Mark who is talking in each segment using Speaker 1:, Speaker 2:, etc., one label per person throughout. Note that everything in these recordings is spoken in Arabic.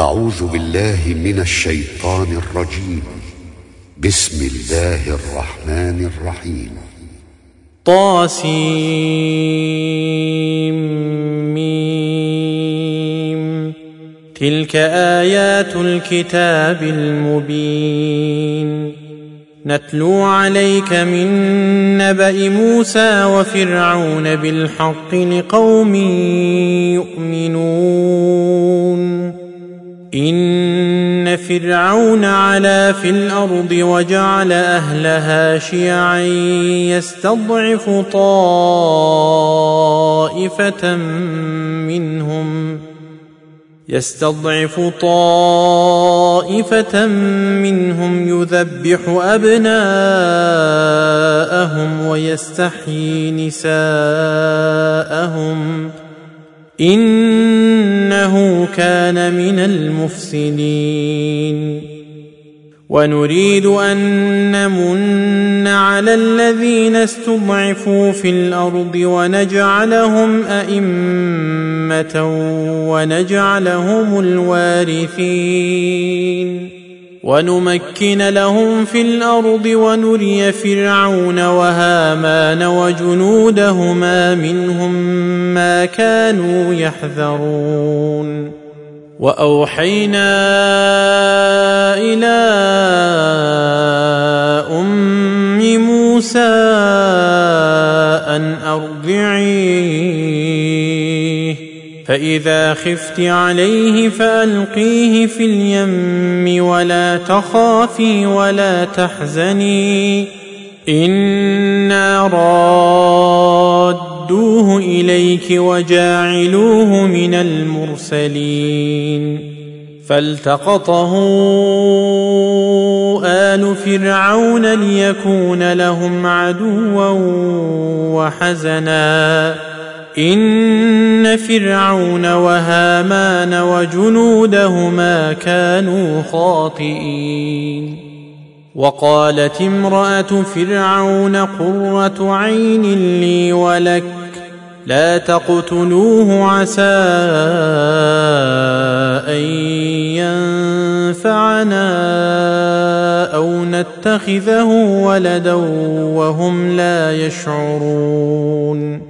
Speaker 1: أعوذ بالله من الشيطان الرجيم. بسم الله الرحمن الرحيم.
Speaker 2: طاسيم. تلك آيات الكتاب المبين. نتلو عليك من نبأ موسى وفرعون بالحق لقوم يؤمنون. إن فرعون علا في الأرض وجعل أهلها شيعا يستضعف طائفة منهم يستضعف طائفة منهم يذبح أبناءهم ويستحيي نساءهم إنه كان من المفسدين. ونريد أن نمن على الذين استضعفوا في الأرض ونجعلهم أئمة ونجعلهم الوارثين. ونمكن لهم في الأرض ونري فرعون وهامان وجنودهما منهم ما كانوا يحذرون. وأوحينا إلى أم موسى أن ارضعيه فإذا خفت عليه فألقيه في اليم ولا تخافي ولا تحزني. إنا رادوه إليك وجاعلوه من المرسلين. فالتقطه آل فرعون ليكون لهم عدوا وحزنا. إن فرعون وهامان وجنودهما كانوا خاطئين. وقالت امرأة فرعون قرة عين لي ولك لا تقتلوه عسى أن ينفعنا أو نتخذه ولدا وهم لا يشعرون.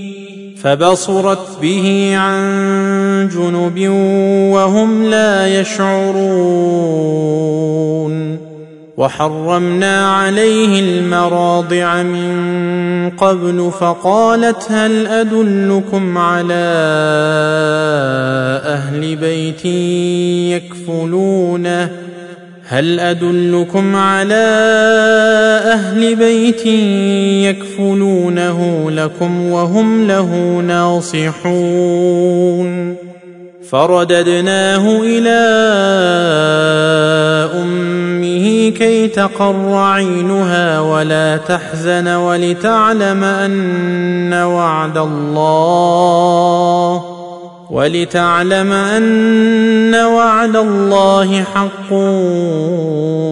Speaker 2: فبصرت به عن جنب وهم لا يشعرون. وحرمنا عليه المراضع من قبل فقالت هل أدلكم على أهل بيت يكفلونه هل أدلكم على أهل بيت يكفلونه لكم وهم له ناصحون؟ فرددناه إلى أمه كي تقر عينها ولا تحزن ولتعلم أن وعد الله ولتعلم أن وعد الله حق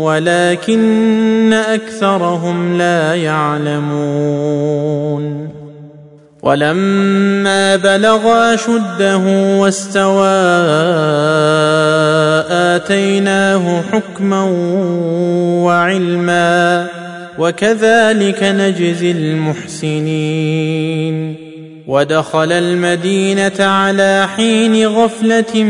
Speaker 2: ولكن أكثرهم لا يعلمون. ولما بلغ أشده واستوى آتيناه حكما وعلما وكذلك نجزي المحسنين. ودخل المدينة على حين غفلة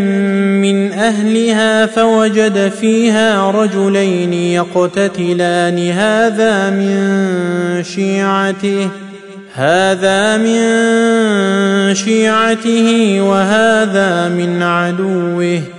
Speaker 2: من أهلها فوجد فيها رجلين يقتتلان. هذا من شيعته هذا من شيعته وهذا من عدوه.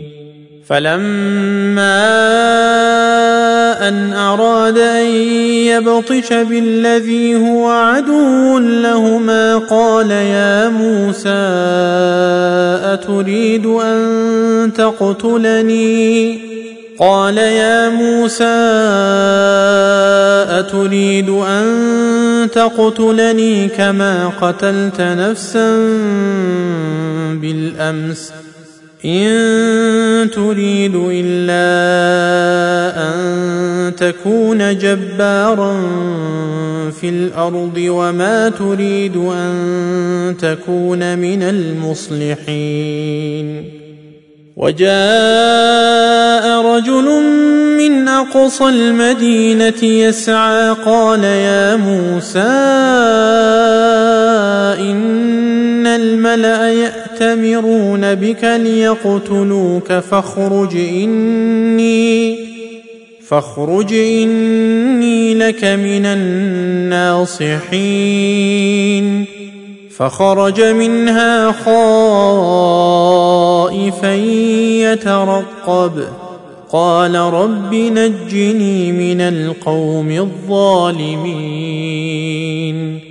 Speaker 2: فلما أن أراد أن يبطش بالذي هو عدو لهما قال يا موسى أتريد أن تقتلني؟ قال يا موسى أتريد أن تقتلني كما قتلت نفسا بالأمس. إن تريد إلا أن تكون جبارا في الأرض وما تريد أن تكون من المصلحين. وجاء رجل من أقصى المدينة يسعى قال يا موسى إن الملأ يأتمرون بك ليقتلوك فاخرج إني فاخرج إني لك من الناصحين. فخرج منها خائفا يترقب. قال رب نجني من القوم الظالمين.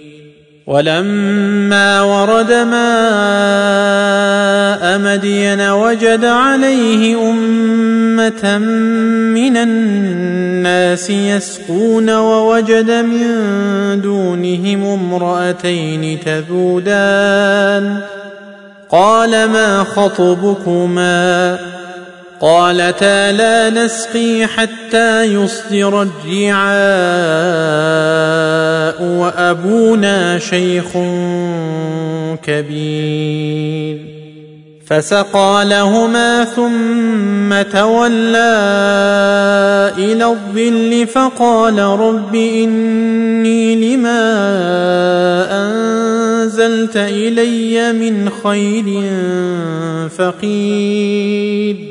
Speaker 2: ولما ورد ماء مدين وجد عليه أمة من الناس يسقون ووجد من دونهم امرأتين تذودان. قال ما خطبكما؟ قالتا لا نسقي حتى يصدر الرعاء. وأبونا شيخ كبير. فسقى لهما ثم تولى إلى الظل فقال رب إني لما أنزلت إلي من خير فقير.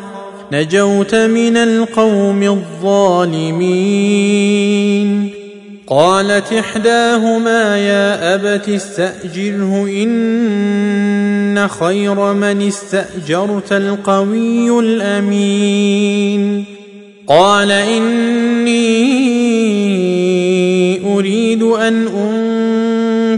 Speaker 2: نجوت من القوم الظالمين. قالت إحداهما يا أبت استأجره إن خير من استأجرت القوي الأمين. قال إني أريد أن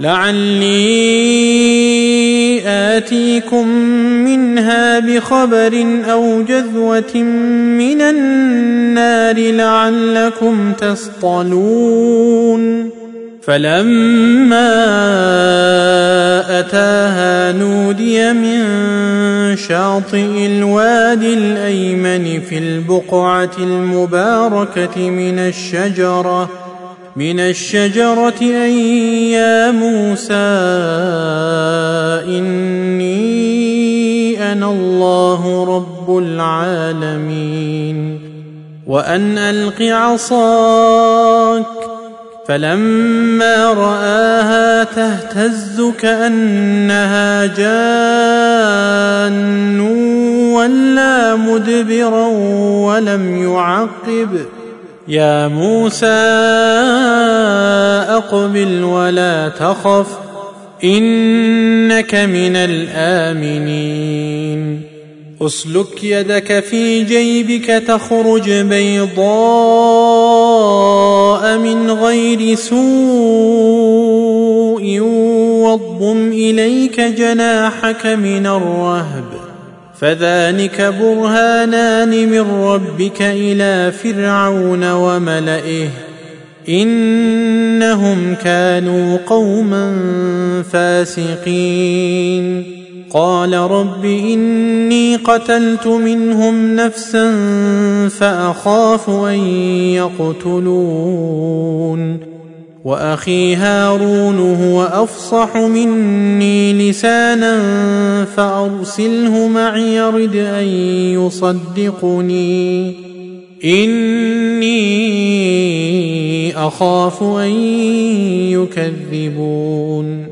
Speaker 2: لعلي آتيكم منها بخبر أو جذوة من النار لعلكم تصطلون. فلما أتاها نودي من شاطئ الوادي الأيمن في البقعة المباركة من الشجرة من الشجرة أن يا موسى إني أنا الله رب العالمين وأن ألق عصاك فلما رآها تهتز كأنها جان ولا مدبرا ولم يعقب يا موسى أقبل ولا تخف إنك من الآمنين. أسلك يدك في جيبك تخرج بيضاء من غير سوء واضم إليك جناحك من الرهب. فذلك برهانان من ربك إلى فرعون وملئه إنهم كانوا قوما فاسقين. قال رب إني قتلت منهم نفسا فأخاف أن يقتلون. وأخي هارون هو أفصح مني لسانا فأرسله معي يرد أن يصدقني. إني أخاف أن يكذبون.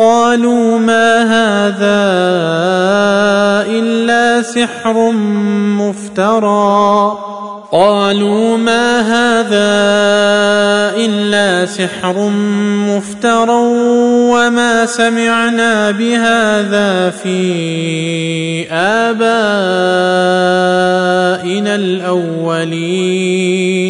Speaker 2: قالوا ما هذا إلا سحر مفترى. قالوا ما هذا إلا سحر مفترى وما سمعنا بهذا في آبائنا الأولين.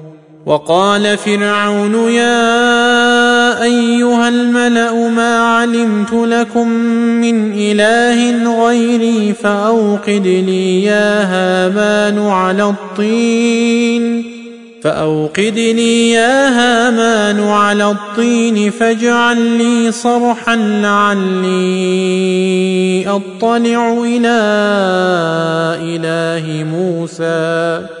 Speaker 2: وقال فرعون يا أيها الملأ ما علمت لكم من إله غيري فأوقد لي يا هامان على الطين. فأوقد لي يا هامان على الطين فاجعل لي صرحا لعلي أطلع إلى إله موسى.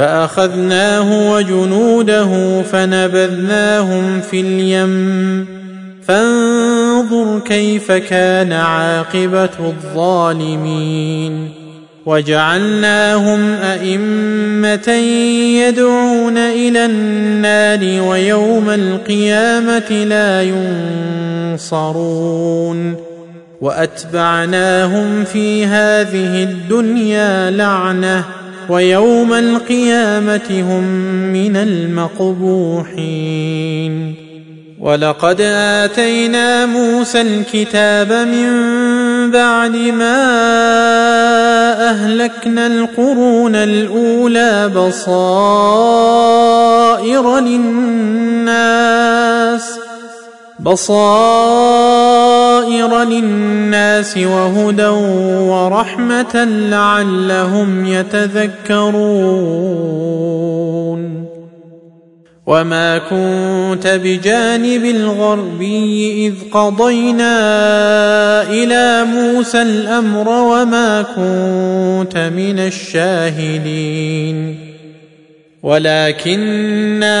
Speaker 2: فأخذناه وجنوده فنبذناهم في اليم. فانظر كيف كان عاقبة الظالمين. وجعلناهم أئمة يدعون إلى النار ويوم القيامة لا ينصرون. وأتبعناهم في هذه الدنيا لعنة. ويوم القيامة هم من المقبوحين. ولقد آتينا موسى الكتاب من بعد ما أهلكنا القرون الأولى بصائر للناس. بصائر للناس وهدى ورحمة لعلهم يتذكرون. وما كنت بجانب الغربي إذ قضينا إلى موسى الأمر وما كنت من الشاهدين. ولكنا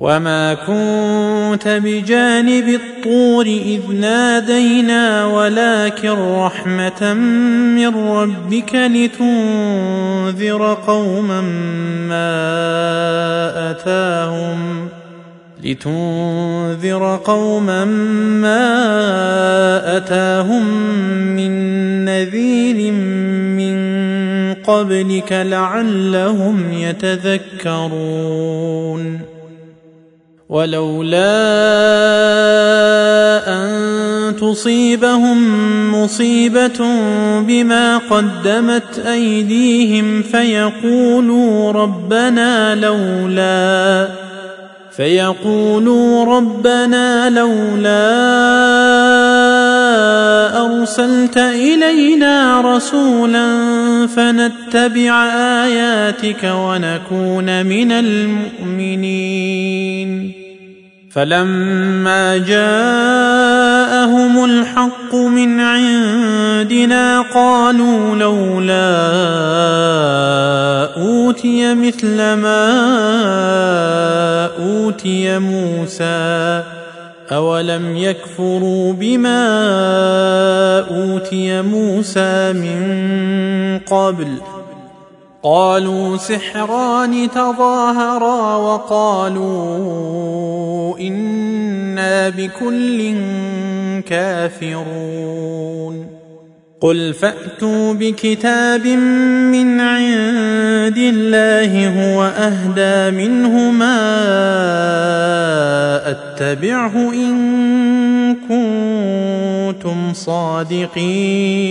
Speaker 2: وما كنت بجانب الطور اذ نادينا ولكن رحمه من ربك لتنذر قوما ما اتاهم لتنذر قوما ما اتاهم من نذير من قبلك لعلهم يتذكرون ولولا أن تصيبهم مصيبة بما قدمت أيديهم فيقولوا ربنا لولا فيقولوا ربنا لولا أرسلت إلينا رسولا فنتبع آياتك ونكون من المؤمنين. فلما جاءهم الحق من عندنا قالوا لولا أوتي مثل ما أوتي موسى أولم يكفروا بما أوتي موسى من قبل قالوا سحران تظاهرا وقالوا إنا بكل كافرون. قل فأتوا بكتاب من عند الله هو أهدى منه ما أتبعه إن كنتم صادقين.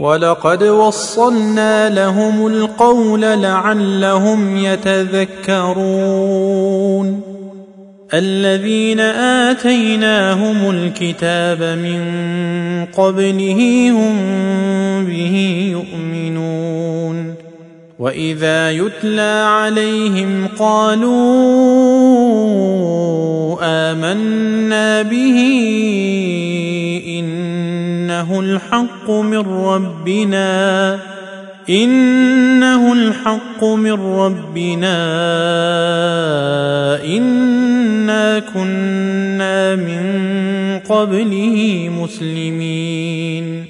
Speaker 2: ولقد وصلنا لهم القول لعلهم يتذكرون الذين اتيناهم الكتاب من قبله هم به يؤمنون واذا يتلى عليهم قالوا امنا به إنه الحق من ربنا إنه الحق من ربنا إنا كنا من قبله مسلمين.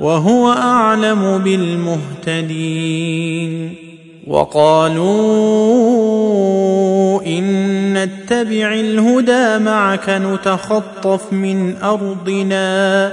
Speaker 2: وهو أعلم بالمهتدين. وقالوا إن نتبع الهدى معك نتخطف من أرضنا.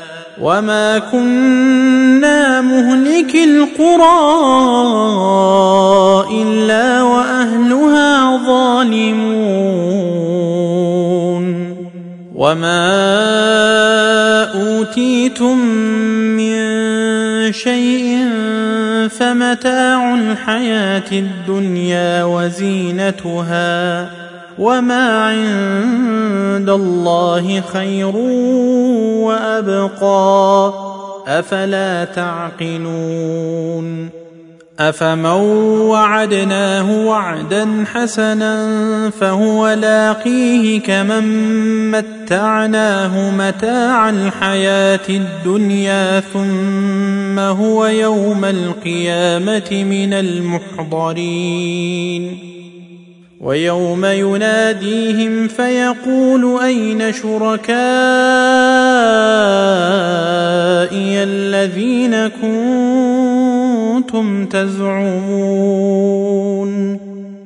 Speaker 2: وما كنا مهلك القرى الا واهلها ظالمون وما اوتيتم من شيء فمتاع الحياة الدنيا وزينتها وما عند الله خير وابقى افلا تعقلون افمن وعدناه وعدا حسنا فهو لاقيه كمن متعناه متاع الحياة الدنيا ثم هو يوم القيامه من المحضرين ويوم يناديهم فيقول أين شركائي الذين كنتم تزعمون؟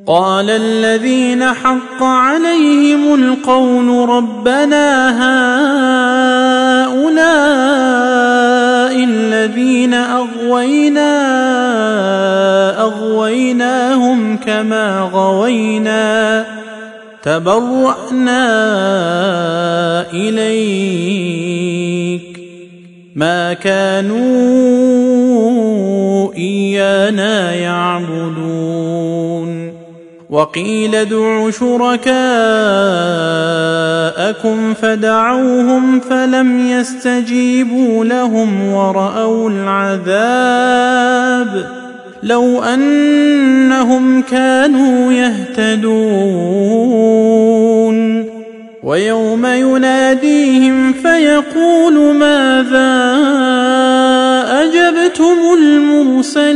Speaker 2: قال الذين حق عليهم القول ربنا هؤلاء الذين أغوينا أغويناهم كما غوينا تبرأنا إليك ما كانوا إيانا يعبدون وقيل ادعوا شركاءكم فدعوهم فلم يستجيبوا لهم ورأوا العذاب لو أنهم كانوا يهتدون. ويوم يناديهم فيقول ماذا أجبتم المرسلين؟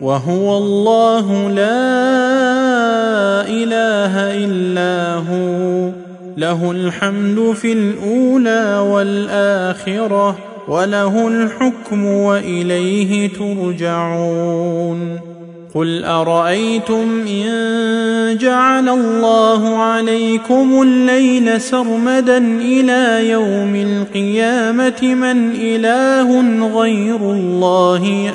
Speaker 2: وهو الله لا إله إلا هو. له الحمد في الأولى والآخرة وله الحكم وإليه ترجعون. قل أرأيتم إن جعل الله عليكم الليل سرمدا إلى يوم القيامة من إله غير الله؟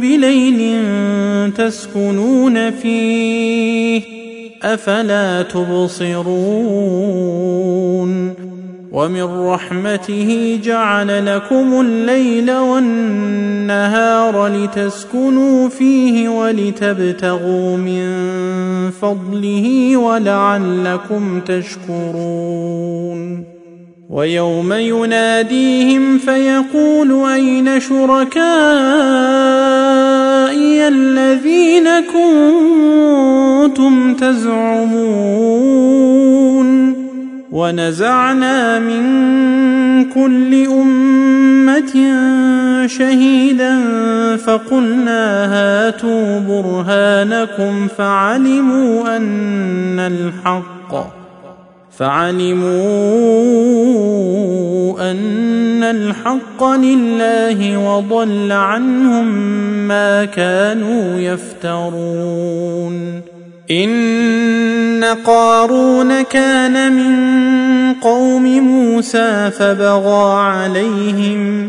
Speaker 2: بليل تسكنون فيه أفلا تبصرون ومن رحمته جعل لكم الليل والنهار لتسكنوا فيه ولتبتغوا من فضله ولعلكم تشكرون ويوم يناديهم فيقول أين شركائي الذين كنتم تزعمون ونزعنا من كل أمة شهيدا فقلنا هاتوا برهانكم فعلموا أن الحق فعلموا أن الحق لله وضل عنهم ما كانوا يفترون. إن قارون كان من قوم موسى فبغى عليهم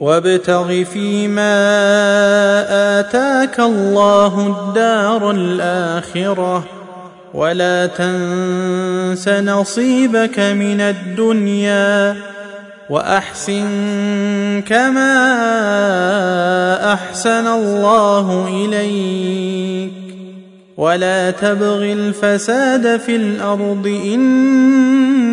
Speaker 2: وابتغ فيما آتاك الله الدار الآخرة ولا تنس نصيبك من الدنيا وأحسن كما أحسن الله إليك ولا تبغ الفساد في الأرض إن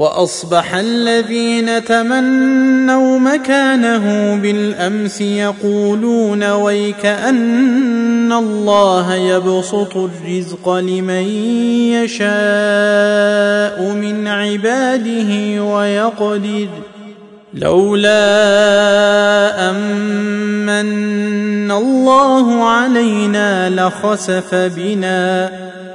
Speaker 2: وأصبح الذين تمنوا مكانه بالأمس يقولون ويك أن الله يبسط الرزق لمن يشاء من عباده ويقدر لولا امن الله علينا لخسف بنا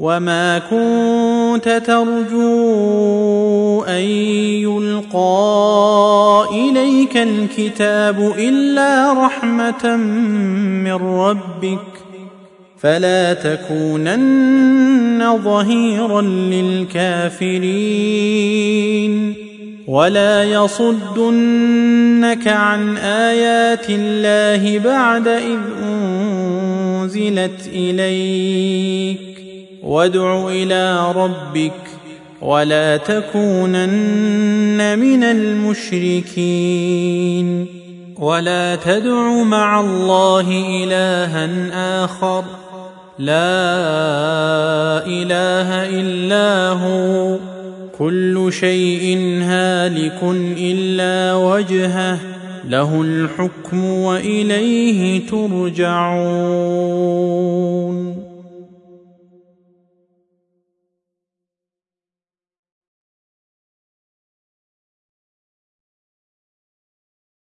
Speaker 2: وما كنت ترجو ان يلقى اليك الكتاب الا رحمه من ربك فلا تكونن ظهيرا للكافرين ولا يصدنك عن ايات الله بعد اذ انزلت اليك وادع إلى ربك ولا تكونن من المشركين ولا تدع مع الله إلها آخر لا إله إلا هو كل شيء هالك إلا وجهه له الحكم وإليه ترجعون